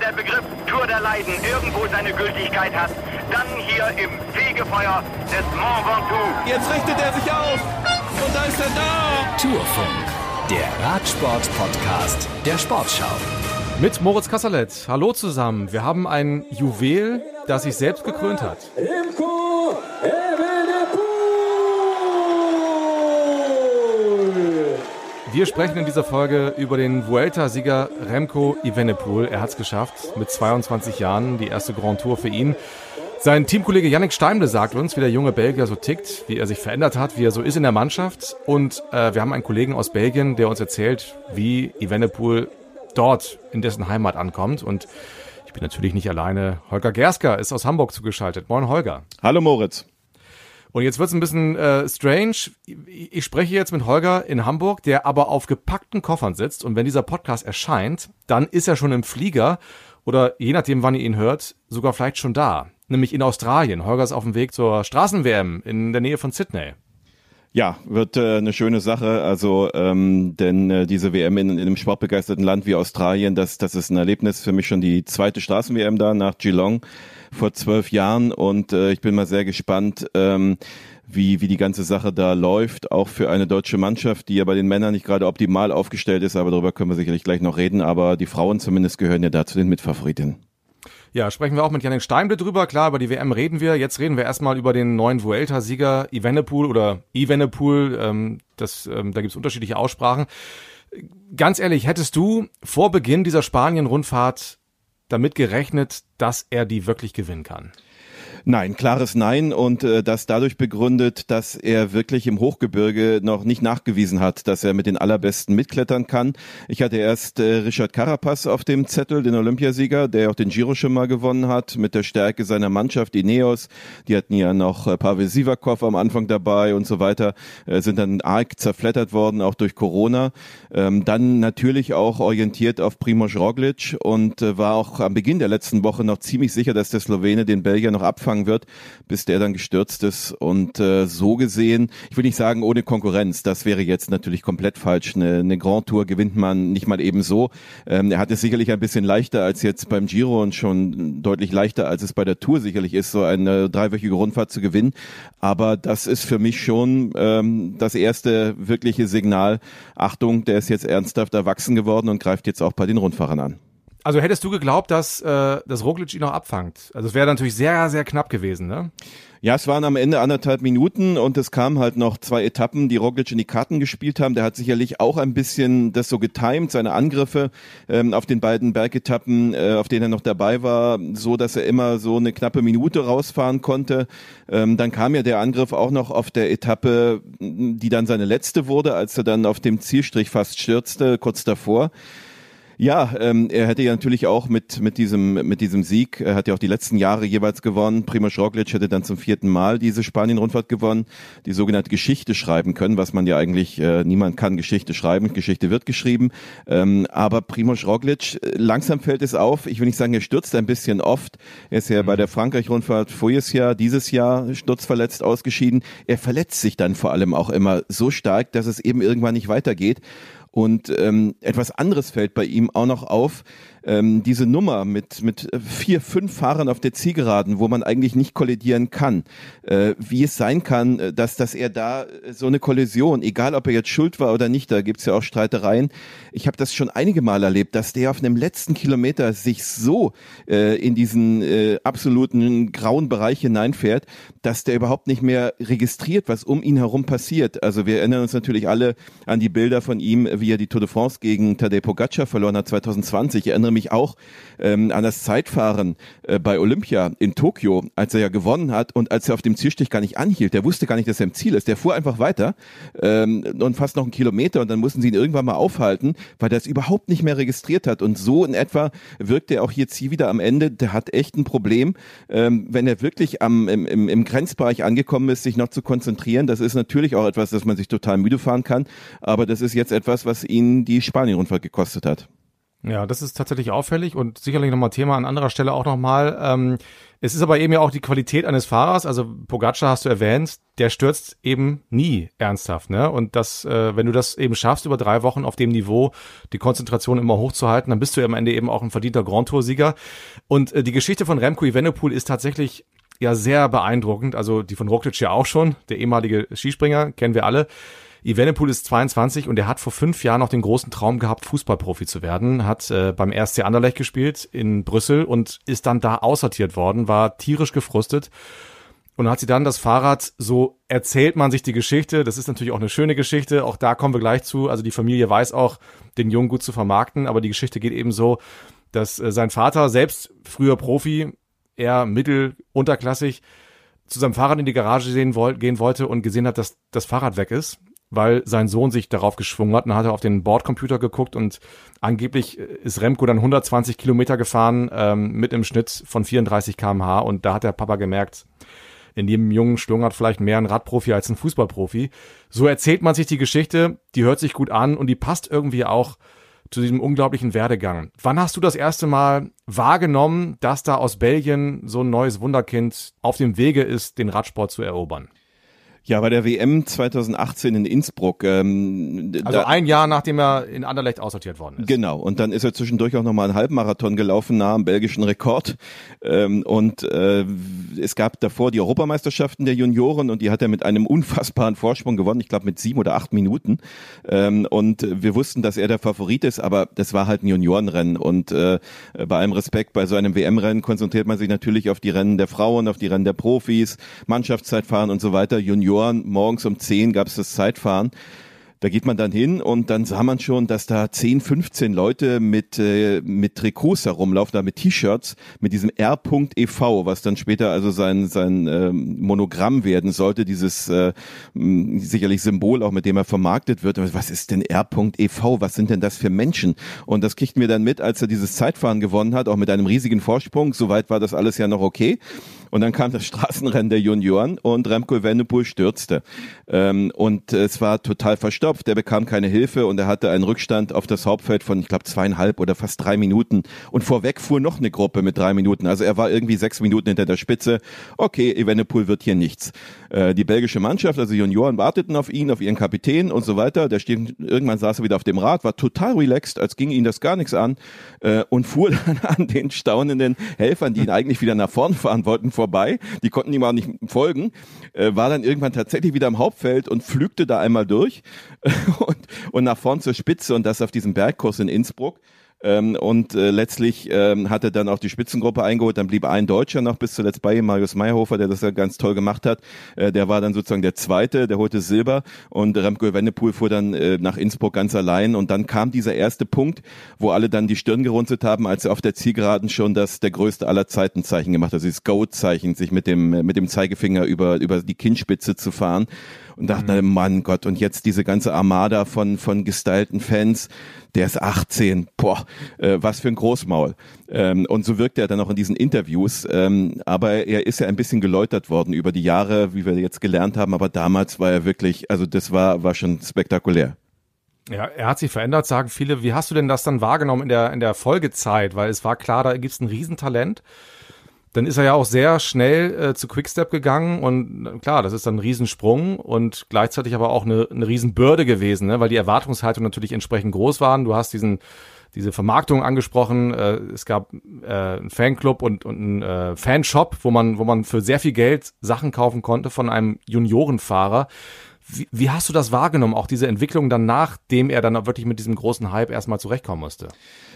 der Begriff Tour der Leiden irgendwo seine Gültigkeit hat, dann hier im Fegefeuer des Mont Ventoux. Jetzt richtet er sich auf und da ist er da. Tourfunk, der Radsport-Podcast der Sportschau. Mit Moritz Kasserlet. Hallo zusammen. Wir haben ein Juwel, das sich selbst gekrönt hat. Remco Wir sprechen in dieser Folge über den Vuelta-Sieger Remco Evenepoel. Er hat es geschafft, mit 22 Jahren die erste Grand Tour für ihn. Sein Teamkollege Yannick Steimle sagt uns, wie der junge Belgier so tickt, wie er sich verändert hat, wie er so ist in der Mannschaft. Und äh, wir haben einen Kollegen aus Belgien, der uns erzählt, wie Evenepoel dort in dessen Heimat ankommt. Und ich bin natürlich nicht alleine. Holger Gersker ist aus Hamburg zugeschaltet. Moin, Holger. Hallo, Moritz. Und jetzt wird es ein bisschen äh, strange. Ich spreche jetzt mit Holger in Hamburg, der aber auf gepackten Koffern sitzt. Und wenn dieser Podcast erscheint, dann ist er schon im Flieger oder je nachdem, wann ihr ihn hört, sogar vielleicht schon da. Nämlich in Australien. Holger ist auf dem Weg zur Straßen-WM in der Nähe von Sydney. Ja, wird äh, eine schöne Sache. Also, ähm, denn äh, diese WM in, in einem sportbegeisterten Land wie Australien, das, das ist ein Erlebnis für mich schon die zweite Straßen-WM da nach Geelong vor zwölf Jahren und äh, ich bin mal sehr gespannt, ähm, wie, wie die ganze Sache da läuft, auch für eine deutsche Mannschaft, die ja bei den Männern nicht gerade optimal aufgestellt ist, aber darüber können wir sicherlich gleich noch reden, aber die Frauen zumindest gehören ja da zu den Mitfavoritinnen. Ja, sprechen wir auch mit Janik Steinble drüber. Klar, über die WM reden wir. Jetzt reden wir erstmal über den neuen Vuelta-Sieger Evenepoel oder Evenepoel. Ähm, das, ähm, da gibt's unterschiedliche Aussprachen. Ganz ehrlich, hättest du vor Beginn dieser Spanien-Rundfahrt damit gerechnet, dass er die wirklich gewinnen kann? Nein, klares Nein und äh, das dadurch begründet, dass er wirklich im Hochgebirge noch nicht nachgewiesen hat, dass er mit den allerbesten mitklettern kann. Ich hatte erst äh, Richard Carapaz auf dem Zettel, den Olympiasieger, der auch den Giro schon mal gewonnen hat, mit der Stärke seiner Mannschaft, Ineos. Die hatten ja noch äh, Pavel Sivakov am Anfang dabei und so weiter, äh, sind dann arg zerflettert worden, auch durch Corona. Ähm, dann natürlich auch orientiert auf Primoz Roglic und äh, war auch am Beginn der letzten Woche noch ziemlich sicher, dass der Slowene den Belgier noch abfangen angefangen wird, bis der dann gestürzt ist. Und äh, so gesehen, ich will nicht sagen ohne Konkurrenz, das wäre jetzt natürlich komplett falsch. Eine, eine Grand Tour gewinnt man nicht mal eben so. Ähm, er hat es sicherlich ein bisschen leichter als jetzt beim Giro und schon deutlich leichter, als es bei der Tour sicherlich ist, so eine dreiwöchige Rundfahrt zu gewinnen. Aber das ist für mich schon ähm, das erste wirkliche Signal. Achtung, der ist jetzt ernsthaft erwachsen geworden und greift jetzt auch bei den Rundfahrern an. Also hättest du geglaubt, dass, äh, dass Roglic ihn noch abfangt? Also es wäre natürlich sehr, sehr knapp gewesen, ne? Ja, es waren am Ende anderthalb Minuten und es kamen halt noch zwei Etappen, die Roglic in die Karten gespielt haben. Der hat sicherlich auch ein bisschen das so getimt, seine Angriffe ähm, auf den beiden Bergetappen, äh, auf denen er noch dabei war, so dass er immer so eine knappe Minute rausfahren konnte. Ähm, dann kam ja der Angriff auch noch auf der Etappe, die dann seine letzte wurde, als er dann auf dem Zielstrich fast stürzte, kurz davor. Ja, ähm, er hätte ja natürlich auch mit, mit, diesem, mit diesem Sieg, er hat ja auch die letzten Jahre jeweils gewonnen. Primoz Roglic hätte dann zum vierten Mal diese Spanien-Rundfahrt gewonnen, die sogenannte Geschichte schreiben können, was man ja eigentlich, äh, niemand kann Geschichte schreiben, Geschichte wird geschrieben. Ähm, aber Primoz Roglic, äh, langsam fällt es auf, ich will nicht sagen, er stürzt ein bisschen oft. Er ist ja mhm. bei der Frankreich-Rundfahrt voriges Jahr, dieses Jahr sturzverletzt ausgeschieden. Er verletzt sich dann vor allem auch immer so stark, dass es eben irgendwann nicht weitergeht. Und ähm, etwas anderes fällt bei ihm auch noch auf ähm, diese Nummer mit, mit vier, fünf Fahrern auf der Zielgeraden, wo man eigentlich nicht kollidieren kann, äh, wie es sein kann, äh, dass, dass er da so eine Kollision, egal ob er jetzt schuld war oder nicht, da gibt's ja auch Streitereien. Ich habe das schon einige Mal erlebt, dass der auf einem letzten Kilometer sich so äh, in diesen äh, absoluten grauen Bereich hineinfährt, dass der überhaupt nicht mehr registriert, was um ihn herum passiert. Also wir erinnern uns natürlich alle an die Bilder von ihm, wie er die Tour de France gegen Tadej Pogacar verloren hat 2020. Ich erinnere mich auch ähm, an das Zeitfahren äh, bei Olympia in Tokio, als er ja gewonnen hat und als er auf dem Zielstich gar nicht anhielt. Der wusste gar nicht, dass er im Ziel ist. Der fuhr einfach weiter ähm, und fast noch einen Kilometer und dann mussten sie ihn irgendwann mal aufhalten, weil er es überhaupt nicht mehr registriert hat. Und so in etwa wirkt er auch jetzt hier wieder am Ende. Der hat echt ein Problem, ähm, wenn er wirklich am, im, im, im Grenzbereich angekommen ist, sich noch zu konzentrieren. Das ist natürlich auch etwas, dass man sich total müde fahren kann. Aber das ist jetzt etwas, was ihn die Spanien-Rundfahrt gekostet hat. Ja, das ist tatsächlich auffällig und sicherlich nochmal Thema an anderer Stelle auch nochmal. Ähm, es ist aber eben ja auch die Qualität eines Fahrers. Also Pogacar hast du erwähnt, der stürzt eben nie ernsthaft. Ne? Und das, äh, wenn du das eben schaffst, über drei Wochen auf dem Niveau die Konzentration immer hochzuhalten, dann bist du am Ende eben auch ein verdienter Grand Tour-Sieger. Und äh, die Geschichte von Remco Evenepoel ist tatsächlich ja sehr beeindruckend. Also die von Roglic ja auch schon, der ehemalige Skispringer, kennen wir alle. Evenepoel ist 22 und er hat vor fünf Jahren noch den großen Traum gehabt, Fußballprofi zu werden, hat äh, beim RSC Anderlecht gespielt in Brüssel und ist dann da aussortiert worden, war tierisch gefrustet und hat sie dann das Fahrrad, so erzählt man sich die Geschichte, das ist natürlich auch eine schöne Geschichte, auch da kommen wir gleich zu, also die Familie weiß auch, den Jungen gut zu vermarkten, aber die Geschichte geht eben so, dass äh, sein Vater, selbst früher Profi, eher mittel, unterklassig, zu seinem Fahrrad in die Garage gehen wollte und gesehen hat, dass das Fahrrad weg ist weil sein Sohn sich darauf geschwungen hat und hat er auf den Bordcomputer geguckt und angeblich ist Remco dann 120 Kilometer gefahren ähm, mit im Schnitt von 34 kmh und da hat der Papa gemerkt, in jedem Jungen schlungert vielleicht mehr ein Radprofi als ein Fußballprofi. So erzählt man sich die Geschichte, die hört sich gut an und die passt irgendwie auch zu diesem unglaublichen Werdegang. Wann hast du das erste Mal wahrgenommen, dass da aus Belgien so ein neues Wunderkind auf dem Wege ist, den Radsport zu erobern? Ja, bei der WM 2018 in Innsbruck. Ähm, also ein Jahr nachdem er in Anderlecht aussortiert worden ist. Genau, und dann ist er zwischendurch auch nochmal einen Halbmarathon gelaufen, nah am belgischen Rekord. Ähm, und äh, es gab davor die Europameisterschaften der Junioren und die hat er mit einem unfassbaren Vorsprung gewonnen, ich glaube mit sieben oder acht Minuten. Ähm, und wir wussten, dass er der Favorit ist, aber das war halt ein Juniorenrennen. Und äh, bei allem Respekt, bei so einem WM-Rennen konzentriert man sich natürlich auf die Rennen der Frauen, auf die Rennen der Profis, Mannschaftszeitfahren und so weiter. Junioren Junioren morgens um 10 gab es das Zeitfahren. Da geht man dann hin und dann sah man schon, dass da 10, 15 Leute mit, äh, mit Trikots herumlaufen, da mit T-Shirts, mit diesem R.EV, was dann später also sein, sein äh, Monogramm werden sollte, dieses äh, sicherlich Symbol auch, mit dem er vermarktet wird. Was ist denn R.EV? Was sind denn das für Menschen? Und das kriegten wir dann mit, als er dieses Zeitfahren gewonnen hat, auch mit einem riesigen Vorsprung. Soweit war das alles ja noch okay. Und dann kam das Straßenrennen der Junioren und Remco Evenepoel stürzte. Ähm, und es war total verstopft. Er bekam keine Hilfe und er hatte einen Rückstand auf das Hauptfeld von, ich glaube, zweieinhalb oder fast drei Minuten. Und vorweg fuhr noch eine Gruppe mit drei Minuten. Also er war irgendwie sechs Minuten hinter der Spitze. Okay, Evenepoel wird hier nichts. Äh, die belgische Mannschaft, also Junioren, warteten auf ihn, auf ihren Kapitän und so weiter. Der steht, irgendwann saß er wieder auf dem Rad, war total relaxed, als ging ihn das gar nichts an äh, und fuhr dann an den staunenden Helfern, die ihn eigentlich wieder nach vorn fahren wollten, vorbei. Die konnten ihm auch nicht folgen. Äh, war dann irgendwann tatsächlich wieder im Hauptfeld und flügte da einmal durch und, und nach vorn zur Spitze und das auf diesem Bergkurs in Innsbruck. Ähm, und äh, letztlich ähm, hat er dann auch die Spitzengruppe eingeholt. Dann blieb ein Deutscher noch bis zuletzt bei ihm, Marius Meyerhofer, der das ja ganz toll gemacht hat. Äh, der war dann sozusagen der Zweite, der holte Silber und Remco Wendepool fuhr dann äh, nach Innsbruck ganz allein. Und dann kam dieser erste Punkt, wo alle dann die Stirn gerunzelt haben, als er auf der Zielgeraden schon das der größte aller Zeiten Zeichen gemacht hat, also dieses Go-Zeichen, sich mit dem mit dem Zeigefinger über über die Kinnspitze zu fahren und dachte, mhm. Mann Gott, und jetzt diese ganze Armada von, von gestylten Fans, der ist 18, boah, äh, was für ein Großmaul. Ähm, und so wirkt er dann auch in diesen Interviews. Ähm, aber er ist ja ein bisschen geläutert worden über die Jahre, wie wir jetzt gelernt haben. Aber damals war er wirklich, also das war, war schon spektakulär. Ja, er hat sich verändert, sagen viele. Wie hast du denn das dann wahrgenommen in der, in der Folgezeit? Weil es war klar, da gibt es ein Riesentalent. Dann ist er ja auch sehr schnell äh, zu Quickstep gegangen und äh, klar, das ist dann ein Riesensprung und gleichzeitig aber auch eine, eine Riesenbürde gewesen, ne? weil die Erwartungshaltung natürlich entsprechend groß waren. Du hast diesen diese Vermarktung angesprochen. Äh, es gab äh, einen Fanclub und, und einen äh, Fanshop, wo man, wo man für sehr viel Geld Sachen kaufen konnte von einem Juniorenfahrer. Wie, wie hast du das wahrgenommen, auch diese Entwicklung dann, nachdem er dann wirklich mit diesem großen Hype erstmal zurechtkommen musste?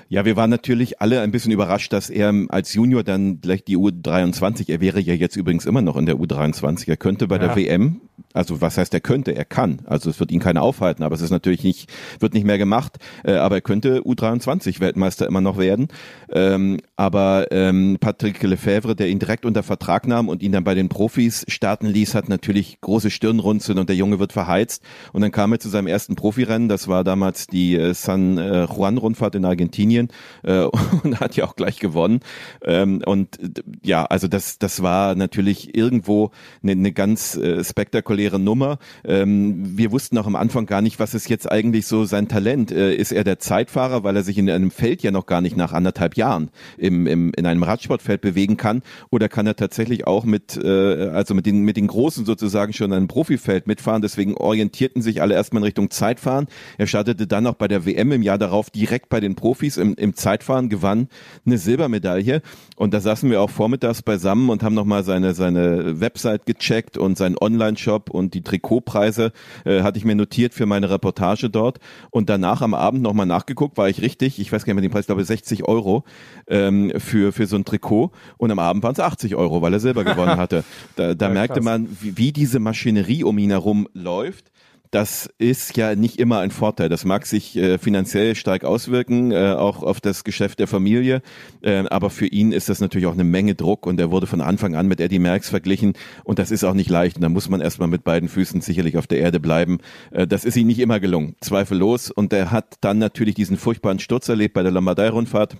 Ja, wir waren natürlich alle ein bisschen überrascht, dass er als Junior dann gleich die U23, er wäre ja jetzt übrigens immer noch in der U23, er könnte bei ja. der WM, also was heißt er könnte, er kann, also es wird ihn keiner aufhalten, aber es ist natürlich nicht, wird nicht mehr gemacht, äh, aber er könnte U23 Weltmeister immer noch werden, ähm, aber ähm, Patrick Lefebvre, der ihn direkt unter Vertrag nahm und ihn dann bei den Profis starten ließ, hat natürlich große Stirnrunzeln und der Junge wird verheizt. Und dann kam er zu seinem ersten Profirennen, das war damals die äh, San äh, Juan Rundfahrt in Argentinien trainieren äh, und hat ja auch gleich gewonnen. Ähm, und ja, also das, das war natürlich irgendwo eine, eine ganz äh, spektakuläre Nummer. Ähm, wir wussten auch am Anfang gar nicht, was ist jetzt eigentlich so sein Talent. Äh, ist er der Zeitfahrer, weil er sich in einem Feld ja noch gar nicht nach anderthalb Jahren im, im, in einem Radsportfeld bewegen kann? Oder kann er tatsächlich auch mit, äh, also mit den, mit den Großen sozusagen schon in einem Profifeld mitfahren? Deswegen orientierten sich alle erstmal in Richtung Zeitfahren. Er startete dann auch bei der WM im Jahr darauf direkt bei den Profis im, im Zeitfahren, gewann eine Silbermedaille. Und da saßen wir auch vormittags beisammen und haben nochmal seine, seine Website gecheckt und seinen Online-Shop und die Trikotpreise äh, hatte ich mir notiert für meine Reportage dort. Und danach am Abend nochmal nachgeguckt, war ich richtig, ich weiß gar nicht mehr den Preis, glaube ich 60 Euro ähm, für, für so ein Trikot. Und am Abend waren es 80 Euro, weil er Silber gewonnen hatte. Da, da ja, merkte man, wie, wie diese Maschinerie um ihn herum läuft das ist ja nicht immer ein Vorteil. Das mag sich äh, finanziell stark auswirken, äh, auch auf das Geschäft der Familie. Äh, aber für ihn ist das natürlich auch eine Menge Druck und er wurde von Anfang an mit Eddie Merckx verglichen und das ist auch nicht leicht. Und da muss man erstmal mit beiden Füßen sicherlich auf der Erde bleiben. Äh, das ist ihm nicht immer gelungen, zweifellos. Und er hat dann natürlich diesen furchtbaren Sturz erlebt bei der Lombardei-Rundfahrt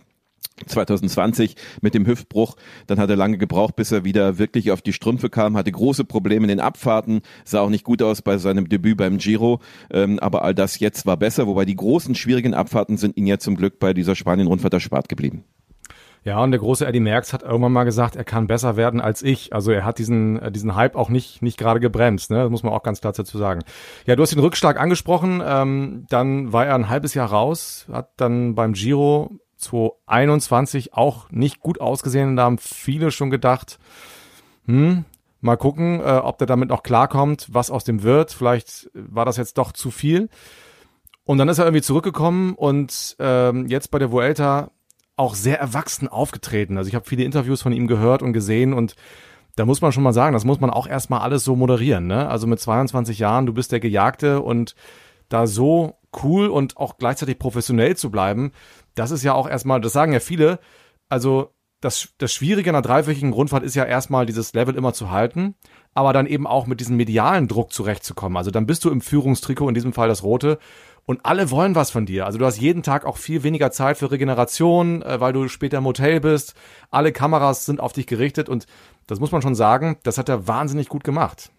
2020 mit dem Hüftbruch. Dann hat er lange gebraucht, bis er wieder wirklich auf die Strümpfe kam, hatte große Probleme in den Abfahrten, sah auch nicht gut aus bei seinem Debüt beim Giro. Ähm, aber all das jetzt war besser, wobei die großen, schwierigen Abfahrten sind ihn ja zum Glück bei dieser Spanien-Rundfahrt erspart geblieben. Ja, und der große Eddie Merckx hat irgendwann mal gesagt, er kann besser werden als ich. Also er hat diesen, äh, diesen Hype auch nicht, nicht gerade gebremst, ne? Das muss man auch ganz klar dazu sagen. Ja, du hast den Rückschlag angesprochen, ähm, dann war er ein halbes Jahr raus, hat dann beim Giro 2021 auch nicht gut ausgesehen. Da haben viele schon gedacht, hm, mal gucken, äh, ob der damit noch klarkommt, was aus dem wird. Vielleicht war das jetzt doch zu viel. Und dann ist er irgendwie zurückgekommen und ähm, jetzt bei der Vuelta auch sehr erwachsen aufgetreten. Also ich habe viele Interviews von ihm gehört und gesehen und da muss man schon mal sagen, das muss man auch erstmal alles so moderieren. Ne? Also mit 22 Jahren, du bist der Gejagte und da so cool und auch gleichzeitig professionell zu bleiben, das ist ja auch erstmal, das sagen ja viele, also das, das Schwierige in einer dreiwöchigen Grundfahrt ist ja erstmal dieses Level immer zu halten, aber dann eben auch mit diesem medialen Druck zurechtzukommen. Also dann bist du im Führungstrikot, in diesem Fall das rote, und alle wollen was von dir. Also du hast jeden Tag auch viel weniger Zeit für Regeneration, äh, weil du später im Hotel bist. Alle Kameras sind auf dich gerichtet und das muss man schon sagen, das hat er wahnsinnig gut gemacht.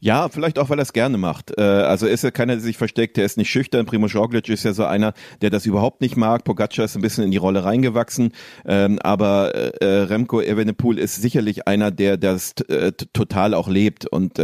Ja, vielleicht auch, weil er es gerne macht. Äh, also ist er keiner, der sich versteckt, der ist nicht schüchtern. Primo Roglic ist ja so einer, der das überhaupt nicht mag. Pogacar ist ein bisschen in die Rolle reingewachsen. Ähm, aber äh, Remco Evenepoel ist sicherlich einer, der das äh, total auch lebt. Und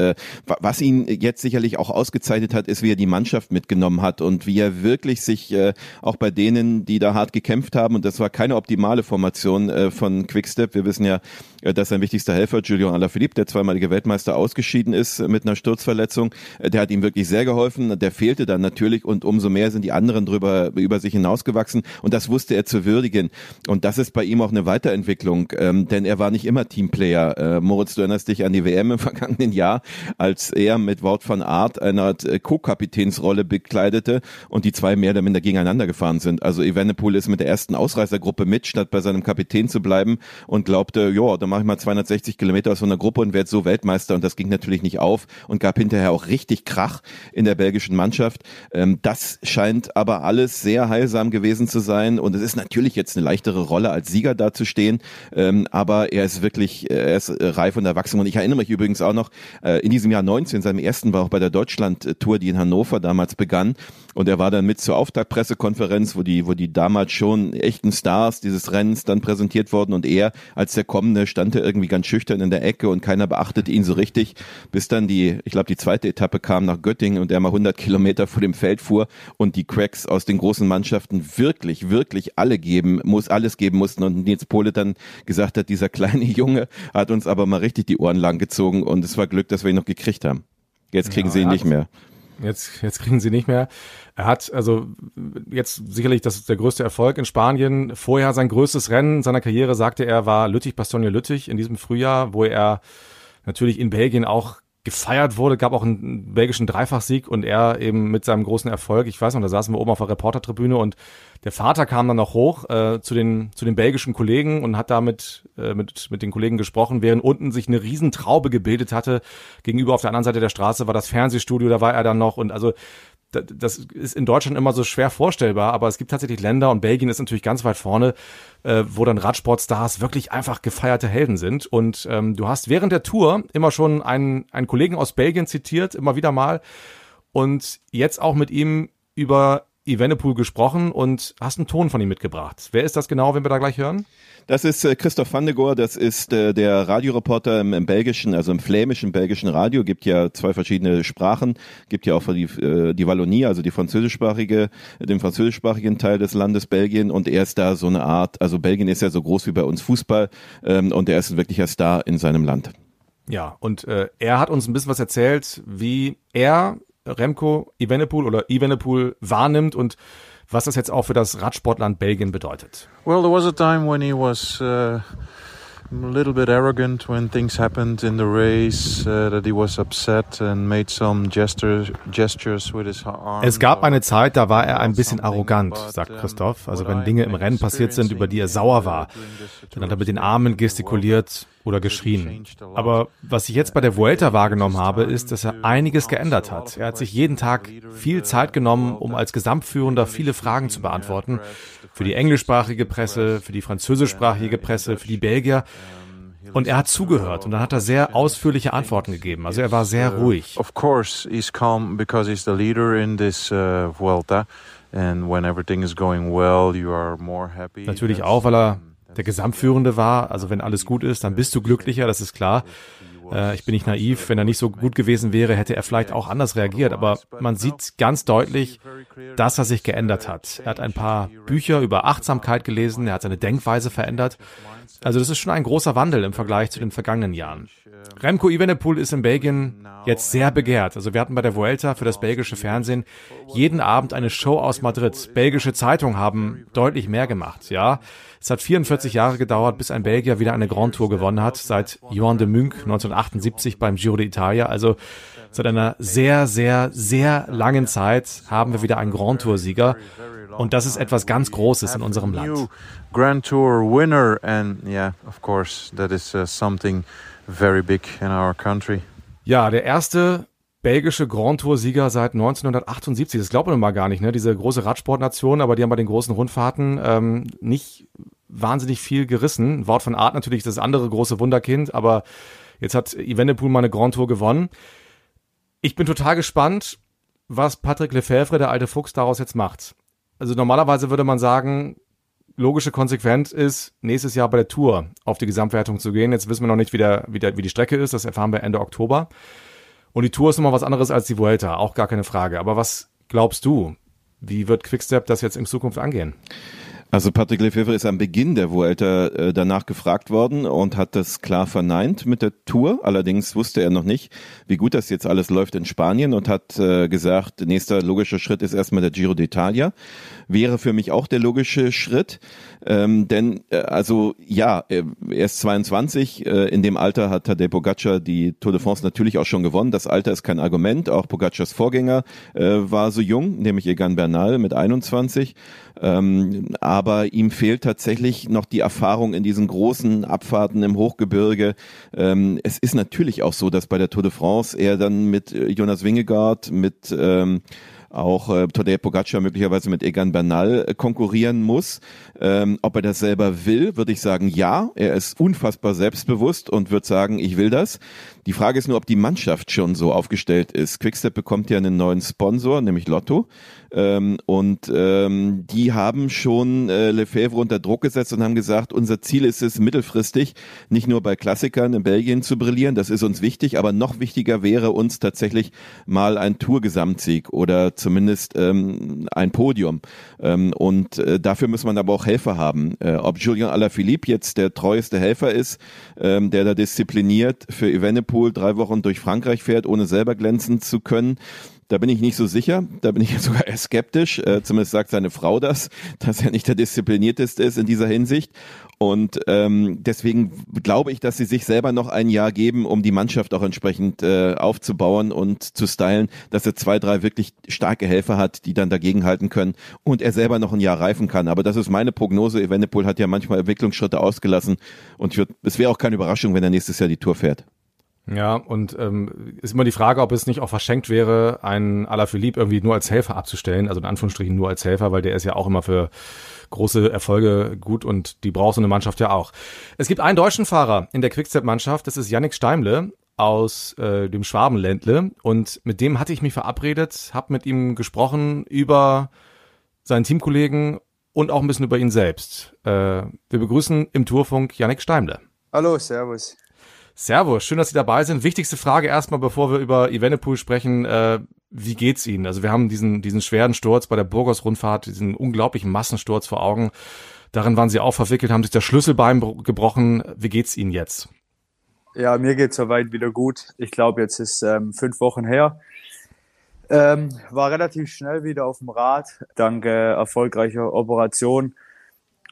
was ihn jetzt sicherlich auch ausgezeichnet hat, ist, wie er die Mannschaft mitgenommen hat und wie er wirklich sich auch bei denen, die da hart gekämpft haben, und das war keine optimale Formation von Quickstep. Wir wissen ja, dass sein wichtigster Helfer, Julian Alaphilippe, der zweimalige Weltmeister, ausgeschieden ist mit einer Sturzverletzung. Äh, der hat ihm wirklich sehr geholfen. Der fehlte dann natürlich und umso mehr sind die anderen drüber über sich hinausgewachsen und das wusste er zu würdigen. Und das ist bei ihm auch eine Weiterentwicklung, ähm, denn er war nicht immer Teamplayer. Äh, Moritz, du erinnerst dich an die WM im vergangenen Jahr, als er mit Wout van Aert eine äh, Co-Kapitänsrolle bekleidete und die zwei mehr oder minder gegeneinander gefahren sind. Also Evenepoel ist mit der ersten Ausreißergruppe mit, statt bei seinem Kapitän zu bleiben und glaubte, ja, dann mache ich mal 260 Kilometer aus so einer Gruppe und werde so Weltmeister und das ging natürlich nicht auf und gab hinterher auch richtig Krach in der belgischen Mannschaft. Ähm, das scheint aber alles sehr heilsam gewesen zu sein und es ist natürlich jetzt eine leichtere Rolle als Sieger dazustehen, ähm, aber er ist wirklich, äh, er ist äh, reif und erwachsen und ich erinnere mich übrigens auch noch, äh, in diesem Jahr 19, seinem ersten war auch bei der Deutschland-Tour, die in Hannover damals begann und er war dann mit zur Auftaktpressekonferenz, wo die, wo die damals schon echten Stars dieses Rennens dann präsentiert wurden und er als der Kommende stand er irgendwie ganz schüchtern in der Ecke und keiner beachtete ihn so richtig, bis dann die ich glaube, die zweite Etappe kam nach Göttingen und der mal 100 Kilometer vor dem Feld fuhr und die Cracks aus den großen Mannschaften wirklich, wirklich alle geben, muss alles geben mussten und Nils Pole dann gesagt hat, dieser kleine Junge hat uns aber mal richtig die Ohren lang gezogen und es war Glück, dass wir ihn noch gekriegt haben. Jetzt kriegen ja, sie ihn nicht mehr. Jetzt, jetzt kriegen sie nicht mehr. Er hat also jetzt sicherlich, das ist der größte Erfolg in Spanien. Vorher sein größtes Rennen seiner Karriere, sagte er, war Lüttich-Bastogne-Lüttich in diesem Frühjahr, wo er natürlich in Belgien auch gefeiert wurde, gab auch einen belgischen Dreifachsieg und er eben mit seinem großen Erfolg, ich weiß noch, da saßen wir oben auf der Reportertribüne und der Vater kam dann noch hoch äh, zu den zu den belgischen Kollegen und hat damit äh, mit mit den Kollegen gesprochen, während unten sich eine Riesentraube gebildet hatte. Gegenüber auf der anderen Seite der Straße war das Fernsehstudio, da war er dann noch und also das ist in Deutschland immer so schwer vorstellbar, aber es gibt tatsächlich Länder und Belgien ist natürlich ganz weit vorne, äh, wo dann Radsportstars wirklich einfach gefeierte Helden sind. Und ähm, du hast während der Tour immer schon einen, einen Kollegen aus Belgien zitiert, immer wieder mal. Und jetzt auch mit ihm über Evenepoel gesprochen und hast einen Ton von ihm mitgebracht. Wer ist das genau, wenn wir da gleich hören? Das ist äh, Christoph van de Goor, das ist äh, der Radioreporter im, im, belgischen, also im flämischen belgischen Radio, gibt ja zwei verschiedene Sprachen, gibt ja auch die, äh, die Wallonie, also die französischsprachige, den französischsprachigen Teil des Landes Belgien und er ist da so eine Art, also Belgien ist ja so groß wie bei uns Fußball ähm, und er ist ein wirklicher Star in seinem Land. Ja, und äh, er hat uns ein bisschen was erzählt, wie er Remco Evenepoel oder Evenepoel wahrnimmt und was das jetzt auch für das Radsportland Belgien bedeutet. Well, there was a time when he was uh, a little bit arrogant when things happened in the race, uh, that he was upset and made some gestures, gestures with his arm. Es gab eine Zeit, da war er ein bisschen arrogant, sagt Christoph. Also wenn Dinge im Rennen passiert sind, über die er sauer war, dann hat er mit den Armen gestikuliert oder geschrien. Aber was ich jetzt bei der Vuelta wahrgenommen habe, ist, dass er einiges geändert hat. Er hat sich jeden Tag viel Zeit genommen, um als Gesamtführender viele Fragen zu beantworten. Für die englischsprachige Presse, für die französischsprachige Presse, für die Belgier. Und er hat zugehört und dann hat er sehr ausführliche Antworten gegeben. Also er war sehr ruhig. Of course, he's calm because he's the leader in this uh, Vuelta. And when everything is going well, you are more happy. Natürlich auch, weil er der Gesamtführende war. Also wenn alles gut ist, dann bist du glücklicher, das ist klar. Äh, ich bin nicht naiv. Wenn er nicht so gut gewesen wäre, hätte er vielleicht auch anders reagiert. Aber man sieht ganz deutlich, dass er sich geändert hat. Er hat ein paar Bücher über Achtsamkeit gelesen. Er hat seine Denkweise verändert. Also das ist schon ein großer Wandel im Vergleich zu den vergangenen Jahren. Remco Evenepoel ist in Belgien jetzt sehr begehrt. Also wir hatten bei der Vuelta für das belgische Fernsehen jeden Abend eine Show aus Madrid. Belgische Zeitungen haben deutlich mehr gemacht, ja. Es hat 44 Jahre gedauert, bis ein Belgier wieder eine Grand Tour gewonnen hat, seit Johan de Munk 1978 beim Giro d'Italia. Also seit einer sehr, sehr, sehr langen Zeit haben wir wieder einen Grand Tour-Sieger. Und das ist etwas ganz Großes in unserem Land. Grand Tour winner and yeah, of course, that is uh, something very big in our country. Ja, der erste belgische Grand Tour-Sieger seit 1978. Das glaubt man mal gar nicht, ne? Diese große Radsportnation, aber die haben bei den großen Rundfahrten ähm, nicht wahnsinnig viel gerissen. Wort von Art natürlich das andere große Wunderkind, aber jetzt hat Evenepoel mal eine Grand Tour gewonnen. Ich bin total gespannt, was Patrick Lefebvre, der alte Fuchs, daraus jetzt macht. Also normalerweise würde man sagen, logische Konsequenz ist, nächstes Jahr bei der Tour auf die Gesamtwertung zu gehen. Jetzt wissen wir noch nicht, wie, der, wie, der, wie die Strecke ist. Das erfahren wir Ende Oktober. Und die Tour ist nochmal was anderes als die Vuelta, auch gar keine Frage. Aber was glaubst du? Wie wird Quickstep das jetzt in Zukunft angehen? Also Patrick Lefebvre ist am Beginn der Vuelta äh, danach gefragt worden und hat das klar verneint mit der Tour. Allerdings wusste er noch nicht, wie gut das jetzt alles läuft in Spanien und hat äh, gesagt, nächster logischer Schritt ist erstmal der Giro d'Italia. Wäre für mich auch der logische Schritt. Ähm, denn, äh, also ja, er ist 22. Äh, in dem Alter hat Tadej Pogacar die Tour de France natürlich auch schon gewonnen. Das Alter ist kein Argument. Auch Pogacars Vorgänger äh, war so jung, nämlich Egan Bernal mit 21. Ähm, aber ihm fehlt tatsächlich noch die Erfahrung in diesen großen Abfahrten im Hochgebirge. Ähm, es ist natürlich auch so, dass bei der Tour de France er dann mit äh, Jonas Wingegaard, mit ähm, auch äh, Tadej Pogacar möglicherweise mit Egan Bernal äh, konkurrieren muss. Ähm, ob er das selber will, würde ich sagen, ja. Er ist unfassbar selbstbewusst und wird sagen, ich will das. Die Frage ist nur, ob die Mannschaft schon so aufgestellt ist. Quickstep bekommt ja einen neuen Sponsor, nämlich Lotto. Ähm, und ähm, die haben schon äh, Lefebvre unter Druck gesetzt und haben gesagt, unser Ziel ist es mittelfristig, nicht nur bei Klassikern in Belgien zu brillieren, das ist uns wichtig, aber noch wichtiger wäre uns tatsächlich mal ein Tour-Gesamtsieg oder zumindest ähm, ein Podium. Ähm, und äh, dafür muss man aber auch Helfer haben. Äh, ob Julian Alaphilippe jetzt der treueste Helfer ist, ähm, der da diszipliniert für Evenepoel drei Wochen durch Frankreich fährt, ohne selber glänzen zu können, da bin ich nicht so sicher. Da bin ich sogar eher skeptisch. Äh, zumindest sagt seine Frau das, dass er nicht der disziplinierteste ist in dieser Hinsicht. Und ähm, deswegen glaube ich, dass sie sich selber noch ein Jahr geben, um die Mannschaft auch entsprechend äh, aufzubauen und zu stylen, dass er zwei, drei wirklich starke Helfer hat, die dann dagegen halten können und er selber noch ein Jahr reifen kann. Aber das ist meine Prognose. Evenepoel hat ja manchmal Entwicklungsschritte ausgelassen und es wäre auch keine Überraschung, wenn er nächstes Jahr die Tour fährt. Ja, und ähm, ist immer die Frage, ob es nicht auch verschenkt wäre, einen Alaphilippe irgendwie nur als Helfer abzustellen, also in Anführungsstrichen nur als Helfer, weil der ist ja auch immer für große Erfolge gut und die braucht so eine Mannschaft ja auch. Es gibt einen deutschen Fahrer in der Quickstep-Mannschaft, das ist Yannick Steimle aus äh, dem Schwabenländle und mit dem hatte ich mich verabredet, habe mit ihm gesprochen über seinen Teamkollegen und auch ein bisschen über ihn selbst. Äh, wir begrüßen im Tourfunk Yannick Steimle. Hallo, Servus. Servus, schön, dass Sie dabei sind. Wichtigste Frage erstmal, bevor wir über Evenepoel sprechen. Äh, wie geht's Ihnen? Also wir haben diesen, diesen schweren Sturz bei der Burgos-Rundfahrt, diesen unglaublichen Massensturz vor Augen. Darin waren Sie auch verwickelt, haben sich das Schlüsselbein gebrochen. Wie geht's Ihnen jetzt? Ja, mir geht's soweit wieder gut. Ich glaube, jetzt ist ähm, fünf Wochen her. Ähm, war relativ schnell wieder auf dem Rad, dank äh, erfolgreicher Operation.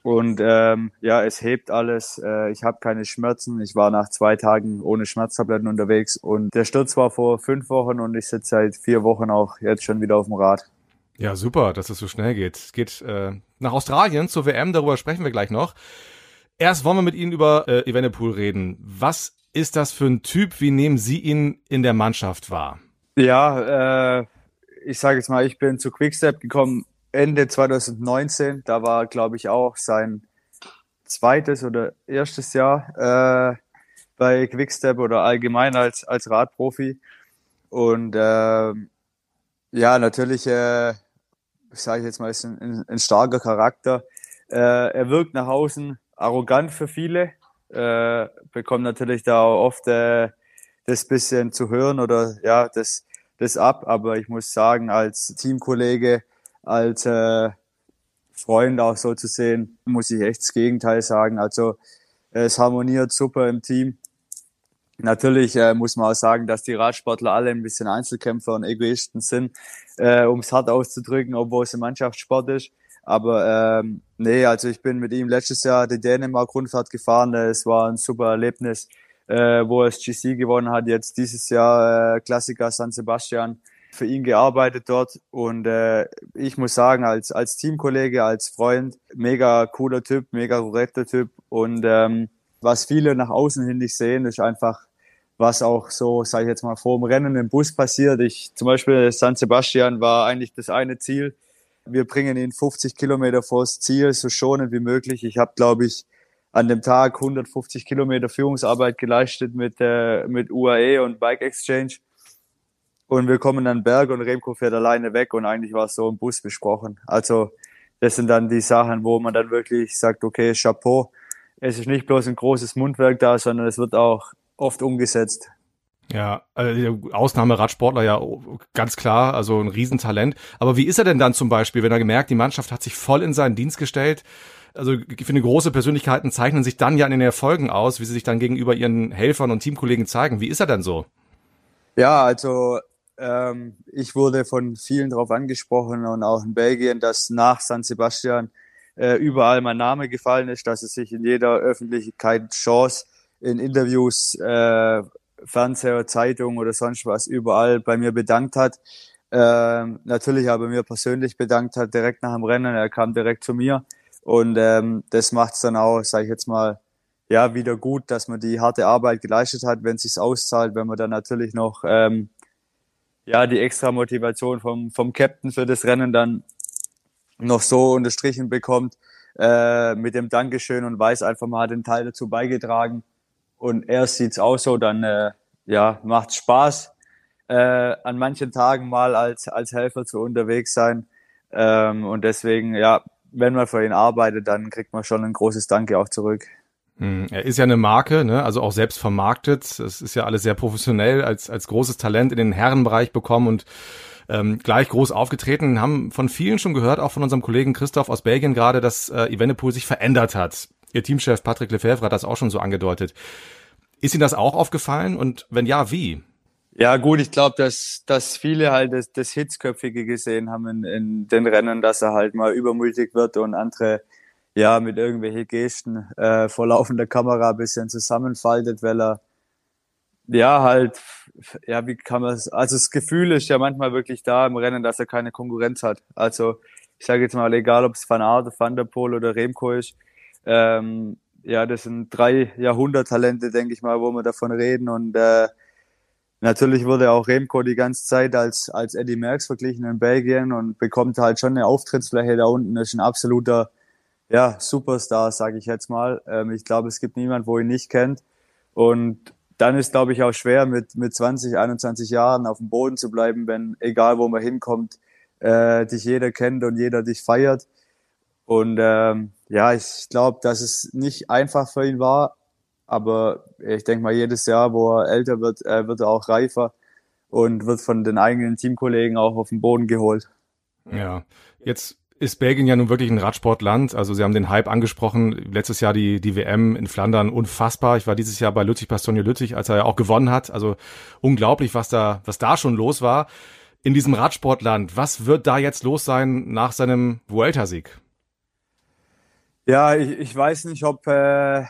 Und ähm, ja, es hebt alles. Äh, ich habe keine Schmerzen. Ich war nach zwei Tagen ohne Schmerztabletten unterwegs. Und der Sturz war vor fünf Wochen und ich sitze seit vier Wochen auch jetzt schon wieder auf dem Rad. Ja, super, dass es so schnell geht. Es geht äh, nach Australien zur WM, darüber sprechen wir gleich noch. Erst wollen wir mit Ihnen über äh, Evenepoel reden. Was ist das für ein Typ? Wie nehmen Sie ihn in der Mannschaft wahr? Ja, äh, ich sage jetzt mal, ich bin zu Quickstep gekommen Ende 2019. Da war, glaube ich, auch sein zweites oder erstes Jahr äh, bei Quickstep oder allgemein als, als Radprofi. Und äh, ja, natürlich, äh, sage ich jetzt mal, ist ein, ein starker Charakter. Äh, er wirkt nach außen arrogant für viele, äh, bekommt natürlich da auch oft äh, das bisschen zu hören oder ja, das, das ab. Aber ich muss sagen, als Teamkollege als äh, Freund auch so zu sehen, muss ich echt das Gegenteil sagen. Also es harmoniert super im Team. Natürlich äh, muss man auch sagen, dass die Radsportler alle ein bisschen Einzelkämpfer und Egoisten sind, äh, um es hart auszudrücken, obwohl es ein Mannschaftssport ist. Aber ähm, nee, also ich bin mit ihm letztes Jahr die Dänemark-Rundfahrt gefahren. Es war ein super Erlebnis, äh, wo das GC gewonnen hat. Jetzt dieses Jahr äh, Klassiker San Sebastian für ihn gearbeitet dort und äh, ich muss sagen, als, als Teamkollege, als Freund, mega cooler Typ, mega korrekter Typ und ähm, was viele nach außen hin nicht sehen, ist einfach, was auch so, sage ich jetzt mal, vor dem Rennen im Bus passiert. Ich zum Beispiel San Sebastian war eigentlich das eine Ziel. Wir bringen ihn 50 Kilometer vors Ziel, so schonend wie möglich. Ich habe, glaube ich, an dem Tag 150 Kilometer Führungsarbeit geleistet mit, äh, mit UAE und Bike Exchange und wir kommen dann Berg und Remco fährt alleine weg und eigentlich war es so im Bus besprochen. Also das sind dann die Sachen, wo man dann wirklich sagt, okay, Chapeau, es ist nicht bloß ein großes Mundwerk da, sondern es wird auch oft umgesetzt. Ja, also Ausnahmeradsportler ja ganz klar, also ein Riesentalent. Aber wie ist er denn dann zum Beispiel, wenn er gemerkt, die Mannschaft hat sich voll in seinen Dienst gestellt? Also ich finde, große Persönlichkeiten zeichnen sich dann ja in den Erfolgen aus, wie sie sich dann gegenüber ihren Helfern und Teamkollegen zeigen. Wie ist er denn so? Ja, also ähm, ich wurde von vielen darauf angesprochen und auch in Belgien, dass nach San Sebastian äh, überall mein Name gefallen ist, dass es sich in jeder Öffentlichkeit Chance in Interviews, äh, Fernseher, Zeitung oder sonst was überall bei mir bedankt hat. Ähm, natürlich aber mir persönlich bedankt hat, direkt nach dem Rennen. Er kam direkt zu mir und ähm, das es dann auch, sage ich jetzt mal, ja, wieder gut, dass man die harte Arbeit geleistet hat, wenn es sich auszahlt, wenn man dann natürlich noch ähm, ja, die extra Motivation vom, vom Captain für das Rennen dann noch so unterstrichen bekommt äh, mit dem Dankeschön und weiß einfach mal den Teil dazu beigetragen. Und erst sieht's aus so, dann äh, ja, macht Spaß, äh, an manchen Tagen mal als, als Helfer zu unterwegs sein. Ähm, und deswegen, ja, wenn man für ihn arbeitet, dann kriegt man schon ein großes Danke auch zurück. Hm, er ist ja eine Marke, ne? also auch selbst vermarktet. Es ist ja alles sehr professionell als, als großes Talent in den Herrenbereich bekommen und ähm, gleich groß aufgetreten. Haben von vielen schon gehört, auch von unserem Kollegen Christoph aus Belgien gerade, dass äh, Evenepoel sich verändert hat. Ihr Teamchef Patrick Lefebvre hat das auch schon so angedeutet. Ist Ihnen das auch aufgefallen und wenn ja, wie? Ja, gut, ich glaube, dass, dass viele halt das, das Hitzköpfige gesehen haben in, in den Rennen, dass er halt mal übermütig wird und andere ja, mit irgendwelchen Gesten äh, vor laufender Kamera ein bisschen zusammenfaltet, weil er ja halt, ja, wie kann man es, also das Gefühl ist ja manchmal wirklich da im Rennen, dass er keine Konkurrenz hat. Also ich sage jetzt mal, egal ob es Van Aert, Van der Poel oder Remco ist, ähm, ja, das sind drei Jahrhunderttalente, denke ich mal, wo wir davon reden und äh, natürlich wurde auch Remco die ganze Zeit als, als Eddie Merckx verglichen in Belgien und bekommt halt schon eine Auftrittsfläche da unten. Das ist ein absoluter ja, Superstar, sage ich jetzt mal. Ähm, ich glaube, es gibt niemand, wo ihn nicht kennt. Und dann ist, glaube ich, auch schwer, mit, mit 20, 21 Jahren auf dem Boden zu bleiben, wenn, egal wo man hinkommt, äh, dich jeder kennt und jeder dich feiert. Und ähm, ja, ich glaube, dass es nicht einfach für ihn war, aber ich denke mal, jedes Jahr, wo er älter wird, äh, wird er auch reifer und wird von den eigenen Teamkollegen auch auf den Boden geholt. Ja, jetzt ist Belgien ja nun wirklich ein Radsportland. Also Sie haben den Hype angesprochen. Letztes Jahr die, die WM in Flandern unfassbar. Ich war dieses Jahr bei Lüttich Bastogne Lüttich, als er ja auch gewonnen hat. Also unglaublich, was da, was da schon los war. In diesem Radsportland, was wird da jetzt los sein nach seinem Vuelta-Sieg? Ja, ich, ich weiß nicht, ob äh,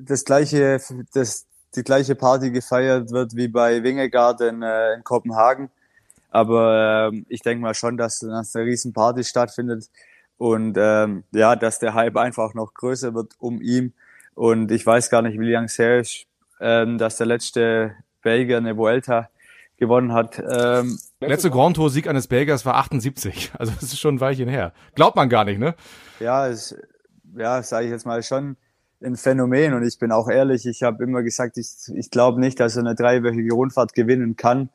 das gleiche, das, die gleiche Party gefeiert wird wie bei Wingegaard in, äh, in Kopenhagen. Aber ähm, ich denke mal schon, dass, dass eine riesen Party stattfindet und ähm, ja, dass der Hype einfach noch größer wird um ihn. Und ich weiß gar nicht, wie lange her ist, ähm, dass der letzte Belgier eine Vuelta gewonnen hat. Ähm, Letzte Grand Tour Sieg eines Belgiers war 78. Also das ist schon ein Weilchen her. Glaubt man gar nicht, ne? Ja, es, ja, sage ich jetzt mal schon ein Phänomen. Und ich bin auch ehrlich, ich habe immer gesagt, ich, ich glaube nicht, dass er eine dreiwöchige Rundfahrt gewinnen kann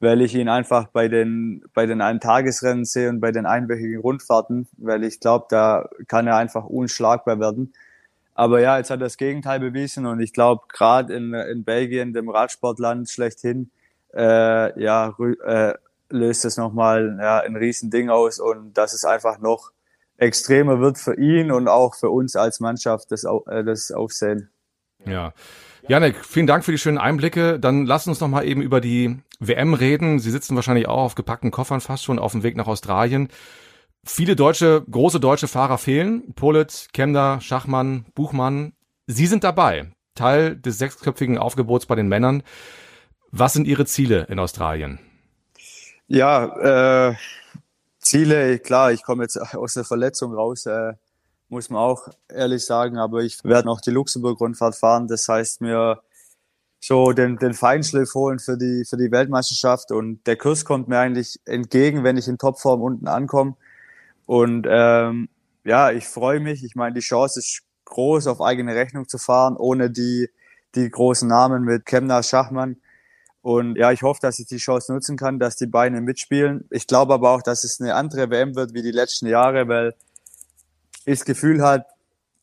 weil ich ihn einfach bei den, bei den Eintagesrennen sehe und bei den einwöchigen Rundfahrten, weil ich glaube, da kann er einfach unschlagbar werden. Aber ja, jetzt hat er das Gegenteil bewiesen und ich glaube, gerade in, in Belgien, dem Radsportland schlechthin, äh, ja, äh, löst es nochmal ja, ein Riesending aus und dass es einfach noch extremer wird für ihn und auch für uns als Mannschaft, das, äh, das Aufsehen. Ja. Janek, vielen Dank für die schönen Einblicke. Dann lass uns noch mal eben über die WM reden. Sie sitzen wahrscheinlich auch auf gepackten Koffern fast schon auf dem Weg nach Australien. Viele deutsche, große deutsche Fahrer fehlen. Polit, Kemner, Schachmann, Buchmann. Sie sind dabei. Teil des sechsköpfigen Aufgebots bei den Männern. Was sind Ihre Ziele in Australien? Ja, äh, Ziele, klar, ich komme jetzt aus der Verletzung raus. Äh, muss man auch ehrlich sagen. Aber ich werde noch die Luxemburg-Rundfahrt fahren. Das heißt, mir so den, den Feinschliff holen für die, für die Weltmeisterschaft. Und der Kurs kommt mir eigentlich entgegen, wenn ich in Topform unten ankomme. Und ähm, ja, ich freue mich. Ich meine, die Chance ist groß, auf eigene Rechnung zu fahren, ohne die, die großen Namen mit Kemner, Schachmann. Und ja, ich hoffe, dass ich die Chance nutzen kann, dass die Beine mitspielen. Ich glaube aber auch, dass es eine andere WM wird wie die letzten Jahre, weil das Gefühl hat,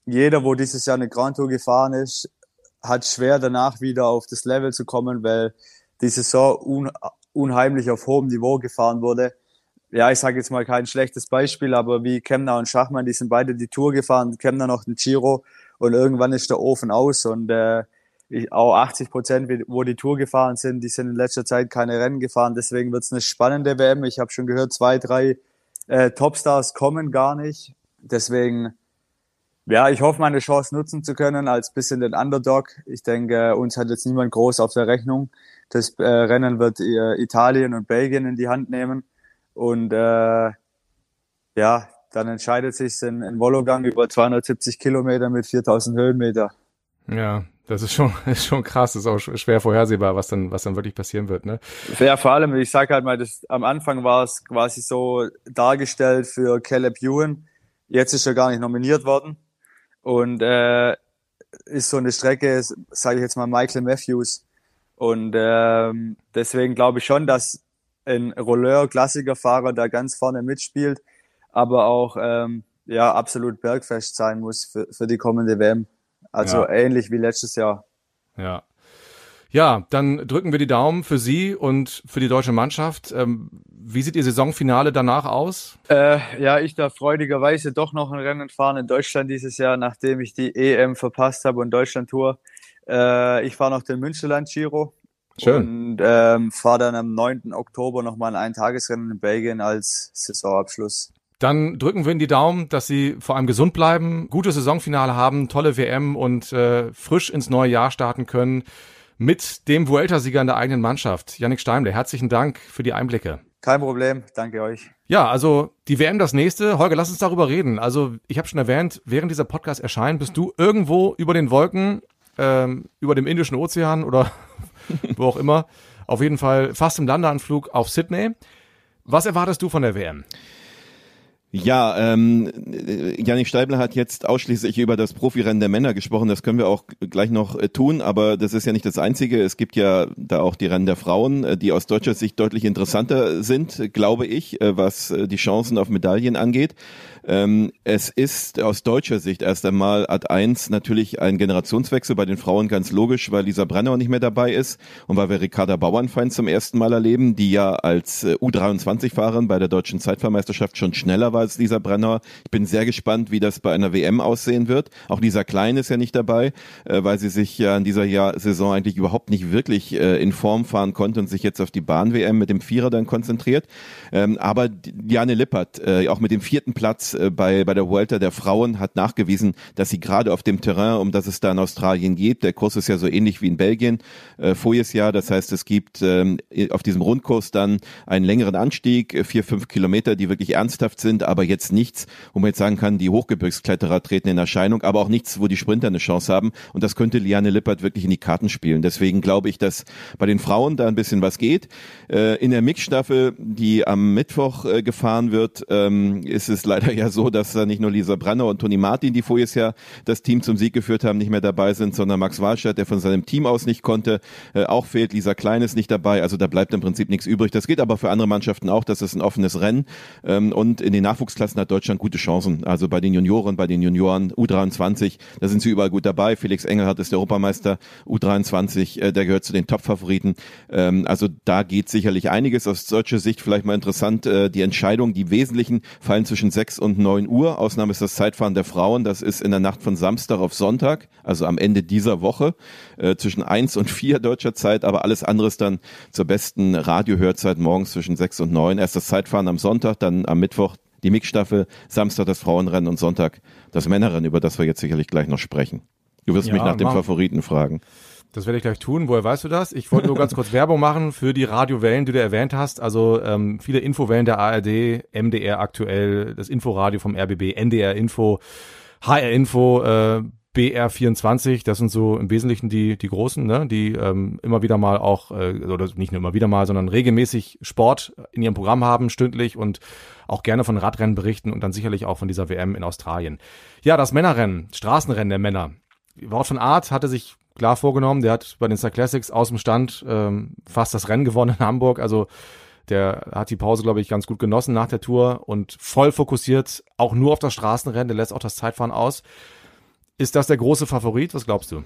jeder, wo dieses Jahr eine Grand Tour gefahren ist, hat schwer danach wieder auf das Level zu kommen, weil die Saison un unheimlich auf hohem Niveau gefahren wurde. Ja, ich sage jetzt mal kein schlechtes Beispiel, aber wie Kemner und Schachmann, die sind beide die Tour gefahren, Kemner noch den Giro und irgendwann ist der Ofen aus und äh, ich, auch 80 Prozent, wo die Tour gefahren sind, die sind in letzter Zeit keine Rennen gefahren. Deswegen wird es eine spannende WM. Ich habe schon gehört, zwei, drei äh, Topstars kommen gar nicht. Deswegen, ja, ich hoffe, meine Chance nutzen zu können als bisschen den Underdog. Ich denke, uns hat jetzt niemand groß auf der Rechnung. Das äh, Rennen wird äh, Italien und Belgien in die Hand nehmen. Und äh, ja, dann entscheidet sich in, in Wollogang über 270 Kilometer mit 4000 Höhenmeter. Ja, das ist schon, ist schon krass, das ist auch schwer vorhersehbar, was dann, was dann wirklich passieren wird, ne? Ja, vor allem, ich sage halt mal, das, am Anfang war es quasi so dargestellt für Caleb Ewan, Jetzt ist er gar nicht nominiert worden und äh, ist so eine Strecke, sage ich jetzt mal Michael Matthews. Und ähm, deswegen glaube ich schon, dass ein Rolleur, Klassikerfahrer da ganz vorne mitspielt, aber auch ähm, ja absolut bergfest sein muss für, für die kommende WM. Also ja. ähnlich wie letztes Jahr. Ja, ja, dann drücken wir die Daumen für Sie und für die deutsche Mannschaft. Ähm, wie sieht Ihr Saisonfinale danach aus? Äh, ja, ich darf freudigerweise doch noch ein Rennen fahren in Deutschland dieses Jahr, nachdem ich die EM verpasst habe und Deutschland-Tour. Äh, ich fahre noch den Münsterland Giro. Schön. Und ähm, fahre dann am 9. Oktober nochmal ein Eintagesrennen in Belgien als Saisonabschluss. Dann drücken wir Ihnen die Daumen, dass Sie vor allem gesund bleiben, gute Saisonfinale haben, tolle WM und äh, frisch ins neue Jahr starten können mit dem Vuelta-Sieger in der eigenen Mannschaft, Yannick Steimle. Herzlichen Dank für die Einblicke. Kein Problem, danke euch. Ja, also die WM das nächste. Holger, lass uns darüber reden. Also ich habe schon erwähnt, während dieser Podcast erscheint, bist du irgendwo über den Wolken, ähm, über dem Indischen Ozean oder wo auch immer, Auf jeden Fall fast im Landeanflug auf Sydney. Was erwartest du von der WM? Ja, ähm, Janik Steibler hat jetzt ausschließlich über das Profirennen der Männer gesprochen. Das können wir auch gleich noch äh, tun, aber das ist ja nicht das Einzige. Es gibt ja da auch die Rennen der Frauen, äh, die aus deutscher Sicht deutlich interessanter sind, glaube ich, äh, was die Chancen auf Medaillen angeht. Ähm, es ist aus deutscher Sicht erst einmal Ad 1 natürlich ein Generationswechsel bei den Frauen ganz logisch, weil Lisa Brenner nicht mehr dabei ist und weil wir Ricarda Bauernfeind zum ersten Mal erleben, die ja als äh, U23-Fahrerin bei der deutschen Zeitfahrmeisterschaft schon schneller war als Lisa Brenner. Ich bin sehr gespannt, wie das bei einer WM aussehen wird. Auch Lisa Klein ist ja nicht dabei, äh, weil sie sich ja in dieser Jahr Saison eigentlich überhaupt nicht wirklich äh, in Form fahren konnte und sich jetzt auf die Bahn-WM mit dem Vierer dann konzentriert. Ähm, aber Jane Lippert, auch mit dem vierten Platz äh, bei, bei der Vuelta der Frauen hat nachgewiesen, dass sie gerade auf dem Terrain, um das es da in Australien geht, der Kurs ist ja so ähnlich wie in Belgien äh, voriges Jahr, das heißt, es gibt ähm, auf diesem Rundkurs dann einen längeren Anstieg, äh, vier, fünf Kilometer, die wirklich ernsthaft sind, aber jetzt nichts, wo man jetzt sagen kann, die Hochgebirgskletterer treten in Erscheinung, aber auch nichts, wo die Sprinter eine Chance haben und das könnte Liane Lippert wirklich in die Karten spielen. Deswegen glaube ich, dass bei den Frauen da ein bisschen was geht. Äh, in der Mixstaffel, die am Mittwoch äh, gefahren wird, ähm, ist es leider ja so, dass da nicht nur Lisa Branner und Toni Martin, die voriges Jahr das Team zum Sieg geführt haben, nicht mehr dabei sind, sondern Max Walstadt, der von seinem Team aus nicht konnte, äh, auch fehlt. Lisa Klein ist nicht dabei, also da bleibt im Prinzip nichts übrig. Das geht aber für andere Mannschaften auch, das ist ein offenes Rennen ähm, und in den Nachwuchsklassen hat Deutschland gute Chancen. Also bei den Junioren, bei den Junioren U23, da sind sie überall gut dabei. Felix Engelhardt ist der Europameister U23, äh, der gehört zu den Top-Favoriten. Ähm, also da geht sicherlich einiges. Aus deutscher Sicht vielleicht mal interessant, äh, die Entscheidung, die wesentlichen fallen zwischen sechs und neun Uhr. Ausnahme ist das Zeitfahren der Frauen. Das ist in der Nacht von Samstag auf Sonntag, also am Ende dieser Woche, äh, zwischen eins und vier deutscher Zeit. Aber alles andere ist dann zur besten Radiohörzeit morgens zwischen sechs und neun. Erst das Zeitfahren am Sonntag, dann am Mittwoch die Mixstaffel, Samstag das Frauenrennen und Sonntag das Männerrennen, über das wir jetzt sicherlich gleich noch sprechen. Du wirst ja, mich nach dem Favoriten fragen. Das werde ich gleich tun. Woher weißt du das? Ich wollte nur ganz kurz Werbung machen für die Radiowellen, die du erwähnt hast. Also ähm, viele Infowellen der ARD, MDR aktuell, das Inforadio vom RBB, NDR Info, HR Info, äh, BR24, das sind so im Wesentlichen die, die großen, ne, die ähm, immer wieder mal auch, äh, oder nicht nur immer wieder mal, sondern regelmäßig Sport in ihrem Programm haben, stündlich und auch gerne von Radrennen berichten und dann sicherlich auch von dieser WM in Australien. Ja, das Männerrennen, Straßenrennen der Männer. Wort von Art hatte sich klar vorgenommen. Der hat bei den Star Classics aus dem Stand ähm, fast das Rennen gewonnen in Hamburg. Also der hat die Pause, glaube ich, ganz gut genossen nach der Tour und voll fokussiert auch nur auf das Straßenrennen. Der lässt auch das Zeitfahren aus. Ist das der große Favorit? Was glaubst du?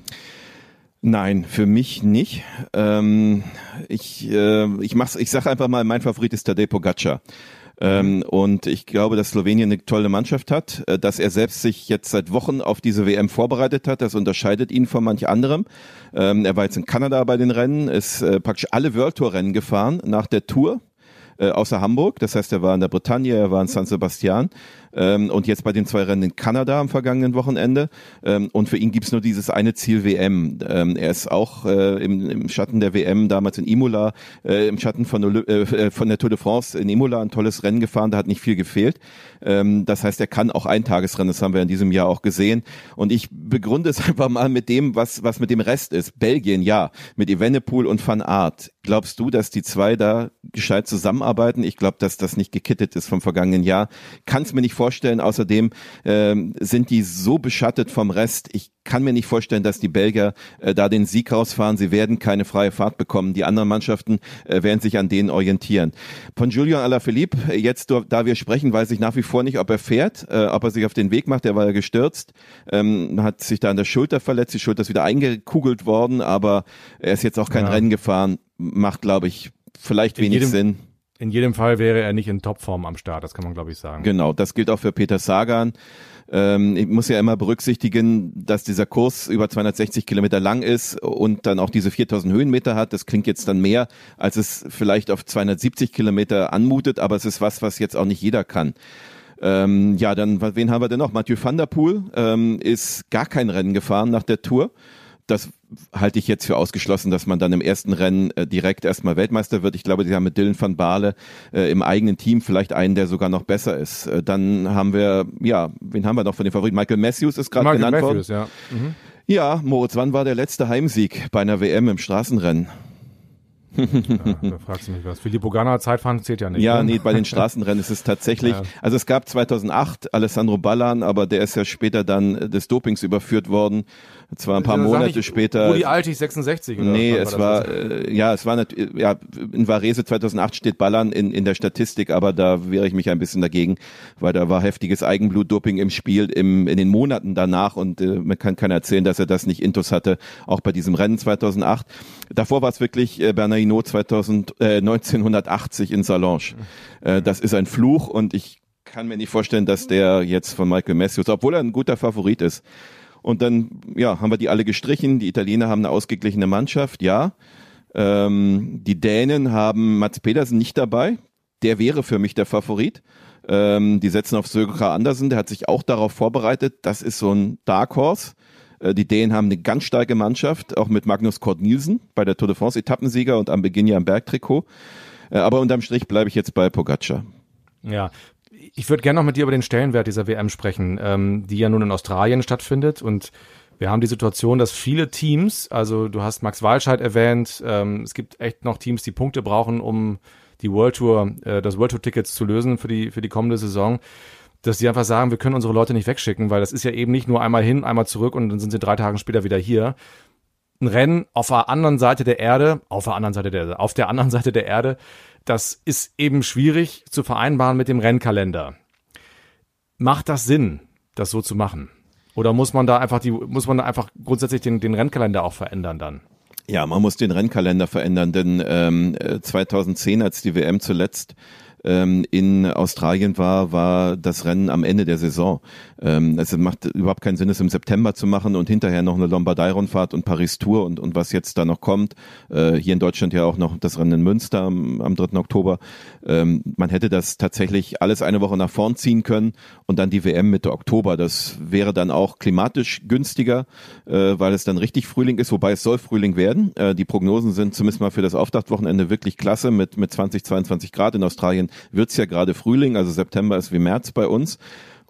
Nein, für mich nicht. Ähm, ich äh, ich mach's, ich sage einfach mal, mein Favorit ist Tadej Pogacar. Ähm, und ich glaube, dass Slowenien eine tolle Mannschaft hat, äh, dass er selbst sich jetzt seit Wochen auf diese WM vorbereitet hat. Das unterscheidet ihn von manch anderem. Ähm, er war jetzt in Kanada bei den Rennen, ist äh, praktisch alle World Tour Rennen gefahren nach der Tour äh, außer Hamburg. Das heißt, er war in der Bretagne, er war in San Sebastian ähm, und jetzt bei den zwei Rennen in Kanada am vergangenen Wochenende. Ähm, und für ihn gibt's nur dieses eine Ziel WM. Ähm, er ist auch äh, im, im Schatten der WM damals in Imola, äh, im Schatten von, äh, von der Tour de France in Imola ein tolles Rennen gefahren, da hat nicht viel gefehlt. Ähm, das heißt, er kann auch ein Tagesrennen, das haben wir in diesem Jahr auch gesehen. Und ich begründe es einfach mal mit dem, was, was mit dem Rest ist. Belgien, ja, mit Evenepoel und Van Aert. Glaubst du, dass die zwei da gescheit zusammenarbeiten? Ich glaube, dass das nicht gekittet ist vom vergangenen Jahr. Kann es mir nicht vorstellen. Außerdem ähm, sind die so beschattet vom Rest. Ich kann mir nicht vorstellen, dass die Belgier äh, da den Sieg rausfahren. Sie werden keine freie Fahrt bekommen. Die anderen Mannschaften äh, werden sich an denen orientieren. Von Julian Alaphilippe, jetzt da wir sprechen, weiß ich nach wie vor nicht, ob er fährt, äh, ob er sich auf den Weg macht. Er war ja gestürzt, ähm, hat sich da an der Schulter verletzt. Die Schulter ist wieder eingekugelt worden, aber er ist jetzt auch kein ja. Rennen gefahren. Macht, glaube ich, vielleicht wenig jedem, Sinn. In jedem Fall wäre er nicht in Topform am Start, das kann man, glaube ich, sagen. Genau, das gilt auch für Peter Sagan. Ähm, ich muss ja immer berücksichtigen, dass dieser Kurs über 260 Kilometer lang ist und dann auch diese 4000 Höhenmeter hat. Das klingt jetzt dann mehr, als es vielleicht auf 270 Kilometer anmutet, aber es ist was, was jetzt auch nicht jeder kann. Ähm, ja, dann, wen haben wir denn noch? Mathieu van der Poel ähm, ist gar kein Rennen gefahren nach der Tour das halte ich jetzt für ausgeschlossen, dass man dann im ersten Rennen äh, direkt erstmal Weltmeister wird. Ich glaube, die haben mit Dylan van Baale äh, im eigenen Team vielleicht einen, der sogar noch besser ist. Äh, dann haben wir, ja, wen haben wir noch von den Favoriten? Michael Matthews ist gerade genannt Matthews, worden. Ja. Mhm. ja, Moritz, wann war der letzte Heimsieg bei einer WM im Straßenrennen? ja, da fragst du mich was. Filippo Ganna Zeitfahren zählt ja nicht. Ja, ne? nee, bei den Straßenrennen ist es tatsächlich, Ja. also es gab 2008 Alessandro Ballan, aber der ist ja später dann des Dopings überführt worden. Zwar ein paar Sag Monate nicht später. Rudi Altig 66 oder Nee, es war, äh, ja, es war natürlich, ja, in Varese 2008 steht Ballern in, in der Statistik, aber da wehre ich mich ein bisschen dagegen, weil da war heftiges Eigenblutdoping im Spiel im, in den Monaten danach und äh, man kann keiner erzählen, dass er das nicht intus hatte, auch bei diesem Rennen 2008. Davor war es wirklich äh, Bernard Hinault 2000, äh, 1980 in Salange. Äh, das ist ein Fluch und ich kann mir nicht vorstellen, dass der jetzt von Michael Matthews, obwohl er ein guter Favorit ist, und dann, ja, haben wir die alle gestrichen. Die Italiener haben eine ausgeglichene Mannschaft, ja. Ähm, die Dänen haben Mats Pedersen nicht dabei. Der wäre für mich der Favorit. Ähm, die setzen auf Söger Andersen. Der hat sich auch darauf vorbereitet. Das ist so ein Dark Horse. Äh, Die Dänen haben eine ganz starke Mannschaft, auch mit Magnus Kort Nielsen bei der Tour de France Etappensieger und am Beginn ja im Bergtrikot. Äh, Aber unterm Strich bleibe ich jetzt bei Pogacar. Ja. Ich würde gerne noch mit dir über den Stellenwert dieser WM sprechen, ähm, die ja nun in Australien stattfindet. Und wir haben die Situation, dass viele Teams, also du hast Max Walscheid erwähnt, ähm, es gibt echt noch Teams, die Punkte brauchen, um die World Tour, äh, das World Tour Tickets zu lösen für die, für die kommende Saison, dass die einfach sagen, wir können unsere Leute nicht wegschicken, weil das ist ja eben nicht nur einmal hin, einmal zurück und dann sind sie drei Tage später wieder hier. Ein Rennen auf der anderen Seite der Erde, auf der anderen Seite der, auf der anderen Seite der Erde, das ist eben schwierig zu vereinbaren mit dem Rennkalender. Macht das Sinn, das so zu machen? Oder muss man da einfach die, muss man da einfach grundsätzlich den, den Rennkalender auch verändern dann? Ja, man muss den Rennkalender verändern, denn ähm, äh, 2010, als die WM zuletzt ähm, in Australien war, war das Rennen am Ende der Saison. Ähm, es macht überhaupt keinen Sinn, es im September zu machen und hinterher noch eine Lombardei-Rundfahrt und Paris-Tour und, und was jetzt da noch kommt. Äh, hier in Deutschland ja auch noch das Rennen in Münster am, am 3. Oktober. Ähm, man hätte das tatsächlich alles eine Woche nach vorn ziehen können und dann die WM Mitte Oktober. Das wäre dann auch klimatisch günstiger, äh, weil es dann richtig Frühling ist, wobei es soll Frühling werden. Äh, die Prognosen sind zumindest mal für das Auftaktwochenende wirklich klasse mit, mit 20, 22 Grad. In Australien wird's ja gerade Frühling, also September ist wie März bei uns.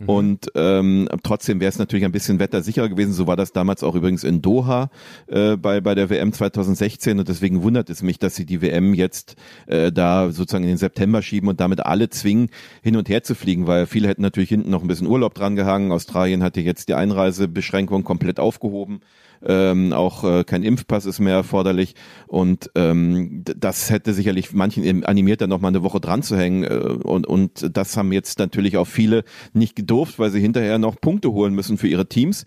Und ähm, trotzdem wäre es natürlich ein bisschen wettersicherer gewesen. So war das damals auch übrigens in Doha äh, bei, bei der WM 2016. Und deswegen wundert es mich, dass sie die WM jetzt äh, da sozusagen in den September schieben und damit alle zwingen, hin und her zu fliegen, weil viele hätten natürlich hinten noch ein bisschen Urlaub dran gehangen. Australien hatte jetzt die Einreisebeschränkung komplett aufgehoben. Ähm, auch äh, kein Impfpass ist mehr erforderlich und ähm, das hätte sicherlich manchen animiert, da noch mal eine Woche dran zu hängen äh, und, und das haben jetzt natürlich auch viele nicht gedurft, weil sie hinterher noch Punkte holen müssen für ihre Teams.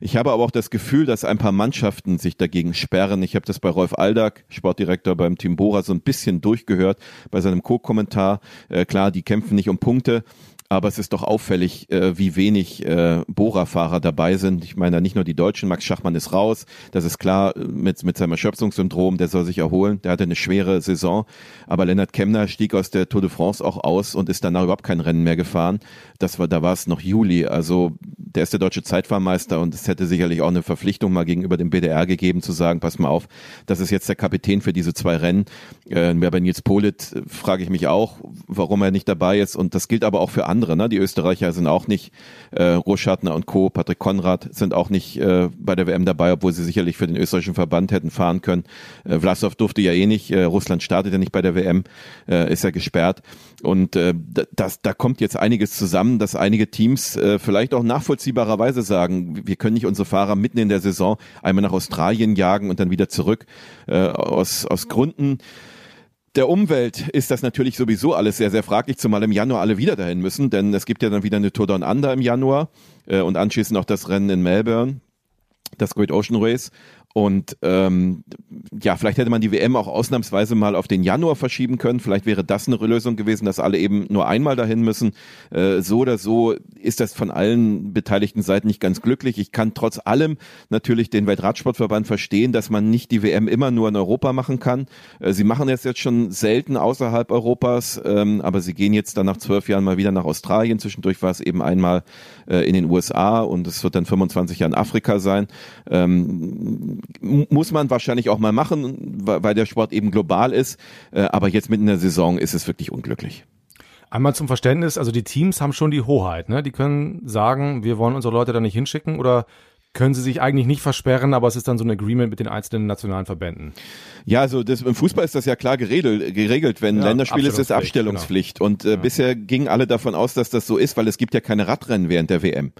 Ich habe aber auch das Gefühl, dass ein paar Mannschaften sich dagegen sperren. Ich habe das bei Rolf Aldag, Sportdirektor beim Team Bora, so ein bisschen durchgehört bei seinem Co-Kommentar. Äh, klar, die kämpfen nicht um Punkte, aber es ist doch auffällig, äh, wie wenig äh, Bora-Fahrer dabei sind. Ich meine, nicht nur die Deutschen, Max Schachmann ist raus, das ist klar, äh, mit, mit seinem Erschöpfungssyndrom, der soll sich erholen, der hatte eine schwere Saison, aber Lennart Kemner stieg aus der Tour de France auch aus und ist danach überhaupt kein Rennen mehr gefahren. Das war, da war es noch Juli, also der ist der deutsche Zeitfahrmeister und es hätte sicherlich auch eine Verpflichtung mal gegenüber dem BDR gegeben, zu sagen, pass mal auf, das ist jetzt der Kapitän für diese zwei Rennen. Äh, bei Nils Polit äh, frage ich mich auch, warum er nicht dabei ist und das gilt aber auch für andere. Ne? Die Österreicher sind auch nicht, äh, Roschartner und Co., Patrick Konrad sind auch nicht äh, bei der WM dabei, obwohl sie sicherlich für den österreichischen Verband hätten fahren können. Äh, Vlasov durfte ja eh nicht, äh, Russland startet ja nicht bei der WM, äh, ist ja gesperrt und äh, das, da kommt jetzt einiges zusammen, dass einige Teams äh, vielleicht auch nachvollziehbarerweise sagen, wir können nicht unsere Fahrer mitten in der Saison einmal nach Australien jagen und dann wieder zurück äh, aus, aus Gründen, der Umwelt ist das natürlich sowieso alles sehr, sehr fraglich, zumal im Januar alle wieder dahin müssen, denn es gibt ja dann wieder eine Tour Down Under im Januar äh, und anschließend auch das Rennen in Melbourne, das Great Ocean Race. Und ähm, ja, vielleicht hätte man die WM auch ausnahmsweise mal auf den Januar verschieben können. Vielleicht wäre das eine Lösung gewesen, dass alle eben nur einmal dahin müssen. Äh, so oder so ist das von allen beteiligten Seiten nicht ganz glücklich. Ich kann trotz allem natürlich den Weltradsportverband verstehen, dass man nicht die WM immer nur in Europa machen kann. Äh, sie machen es jetzt schon selten außerhalb Europas, ähm, aber sie gehen jetzt dann nach zwölf Jahren mal wieder nach Australien. Zwischendurch war es eben einmal äh, in den USA und es wird dann 25 Jahre in Afrika sein. Ähm, muss man wahrscheinlich auch mal machen, weil der Sport eben global ist. Äh, aber jetzt mitten in der Saison ist es wirklich unglücklich. Einmal zum Verständnis, also die Teams haben schon die Hoheit, ne? Die können sagen, wir wollen unsere Leute da nicht hinschicken oder können sie sich eigentlich nicht versperren, aber es ist dann so ein Agreement mit den einzelnen nationalen Verbänden. Ja, also das, im Fußball ist das ja klar geregelt, geregelt. wenn Ja, Länderspiel ist, ist Abstellungspflicht, genau. Und äh, bisher gingen alle davon aus, dass das so ist, weil es gibt ja keine Radrennen während der WM.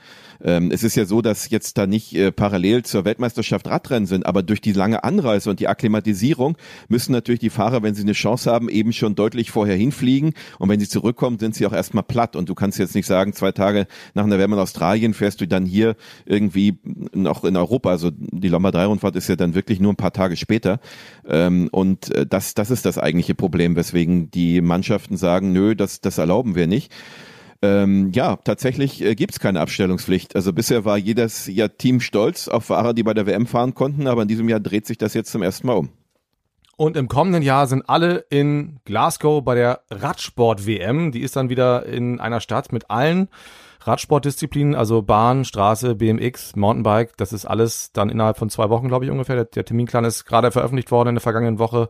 Ähm, es ist ja so, dass jetzt da nicht äh, parallel zur Weltmeisterschaft Radrennen sind, aber durch die lange Anreise und die Akklimatisierung müssen natürlich die Fahrer, wenn sie eine Chance haben, eben schon deutlich vorher hinfliegen. Und wenn sie zurückkommen, sind sie auch erstmal platt. Und du kannst jetzt nicht sagen, zwei Tage nach einer WM in Australien fährst du dann hier irgendwie noch in Europa. Also die Lombardei-Rundfahrt ist ja dann wirklich nur ein paar Tage später. Ähm, und äh, das, das ist das eigentliche Problem, weswegen die Mannschaften sagen, nö, das, das erlauben wir nicht. Ähm, ja, tatsächlich äh, gibt es keine Abstellungspflicht. Also bisher war jedes ja, Team stolz auf Fahrer, die bei der WM fahren konnten, aber in diesem Jahr dreht sich das jetzt zum ersten Mal um. Und im kommenden Jahr sind alle in Glasgow bei der Radsport-WM. Die ist dann wieder in einer Stadt mit allen Radsportdisziplinen, also Bahn, Straße, BMX, Mountainbike. Das ist alles dann innerhalb von zwei Wochen, glaube ich, ungefähr. Der, der Terminplan ist gerade veröffentlicht worden in der vergangenen Woche.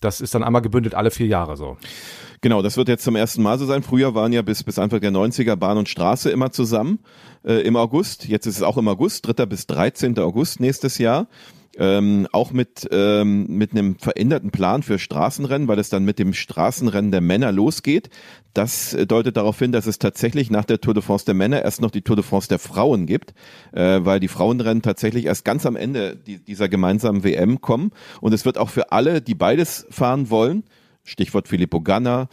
Das ist dann einmal gebündelt alle vier Jahre so. Genau, das wird jetzt zum ersten Mal so sein. Früher waren ja bis, bis Anfang der 90er Bahn und Straße immer zusammen äh, im August. Jetzt ist es auch im August, 3. bis 13. August nächstes Jahr. Ähm, auch mit, ähm, mit einem veränderten Plan für Straßenrennen, weil es dann mit dem Straßenrennen der Männer losgeht. Das äh, deutet darauf hin, dass es tatsächlich nach der Tour de France der Männer erst noch die Tour de France der Frauen gibt, äh, weil die Frauenrennen tatsächlich erst ganz am Ende die, dieser gemeinsamen WM kommen. Und es wird auch für alle, die beides fahren wollen, Stichwort Filippo Ganna,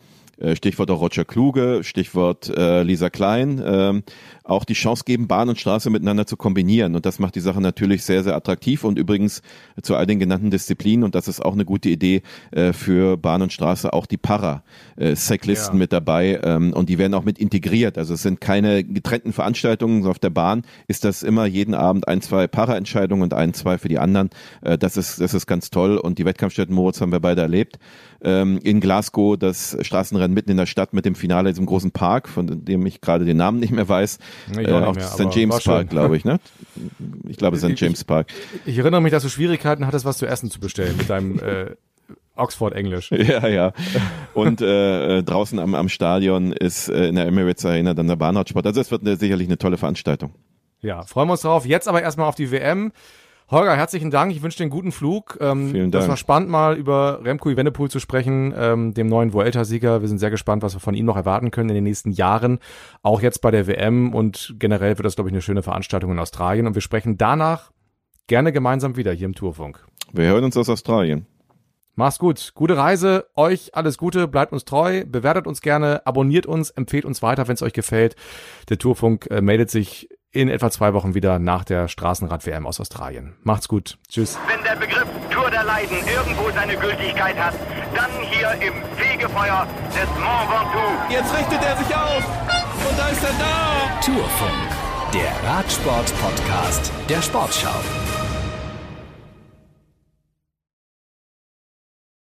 Stichwort auch Roger Kluge, Stichwort äh, Lisa Klein, ähm, auch die Chance geben, Bahn und Straße miteinander zu kombinieren. Und das macht die Sache natürlich sehr, sehr attraktiv und übrigens zu all den genannten Disziplinen, und das ist auch eine gute Idee äh, für Bahn und Straße, auch die Para-Cyclisten Ja. mit dabei ähm, und die werden auch mit integriert. Also es sind keine getrennten Veranstaltungen. Auf der Bahn ist das immer jeden Abend ein, zwei Para-Entscheidungen und ein, zwei für die anderen. Äh, das, ist, das ist ganz toll und die Wettkampfstätten Moritz haben wir beide erlebt. Ähm, in Glasgow das Straßenrennen mitten in der Stadt mit dem Finale in diesem großen Park, von dem ich gerade den Namen nicht mehr weiß. Äh, auch mehr, St. James. Park, glaube ich, ne? Ich glaube St. James Park. Ich erinnere mich, dass du Schwierigkeiten hattest, was zu essen zu bestellen mit deinem äh, Oxford-Englisch. Ja, ja. Und äh, äh, draußen am, am Stadion ist äh, in der Emirates Arena dann der Bahnradsport. Also es wird eine, sicherlich eine tolle Veranstaltung. Ja, freuen wir uns drauf. Jetzt aber erstmal auf die WM. Holger, herzlichen Dank. Ich wünsche dir einen guten Flug. Ähm, Vielen Das Dank. war spannend, mal über Remco Evenepoel zu sprechen, ähm, dem neuen Vuelta-Sieger. Wir sind sehr gespannt, was wir von ihm noch erwarten können in den nächsten Jahren. Auch jetzt bei der WM und generell wird das, glaube ich, eine schöne Veranstaltung in Australien. Und wir sprechen danach gerne gemeinsam wieder hier im Tourfunk. Wir hören uns aus Australien. Mach's gut. Gute Reise. Euch alles Gute. Bleibt uns treu. Bewertet uns gerne. Abonniert uns. Empfehlt uns weiter, wenn es euch gefällt. Der Tourfunk äh, meldet sich in etwa zwei Wochen wieder nach der Straßenrad-WM aus Australien. Macht's gut. Tschüss. Wenn der Begriff Tour der Leiden irgendwo seine Gültigkeit hat, dann hier im Fegefeuer des Mont Ventoux. Jetzt richtet er sich auf. Und da ist er da. Tourfunk, der Radsport-Podcast der Sportschau.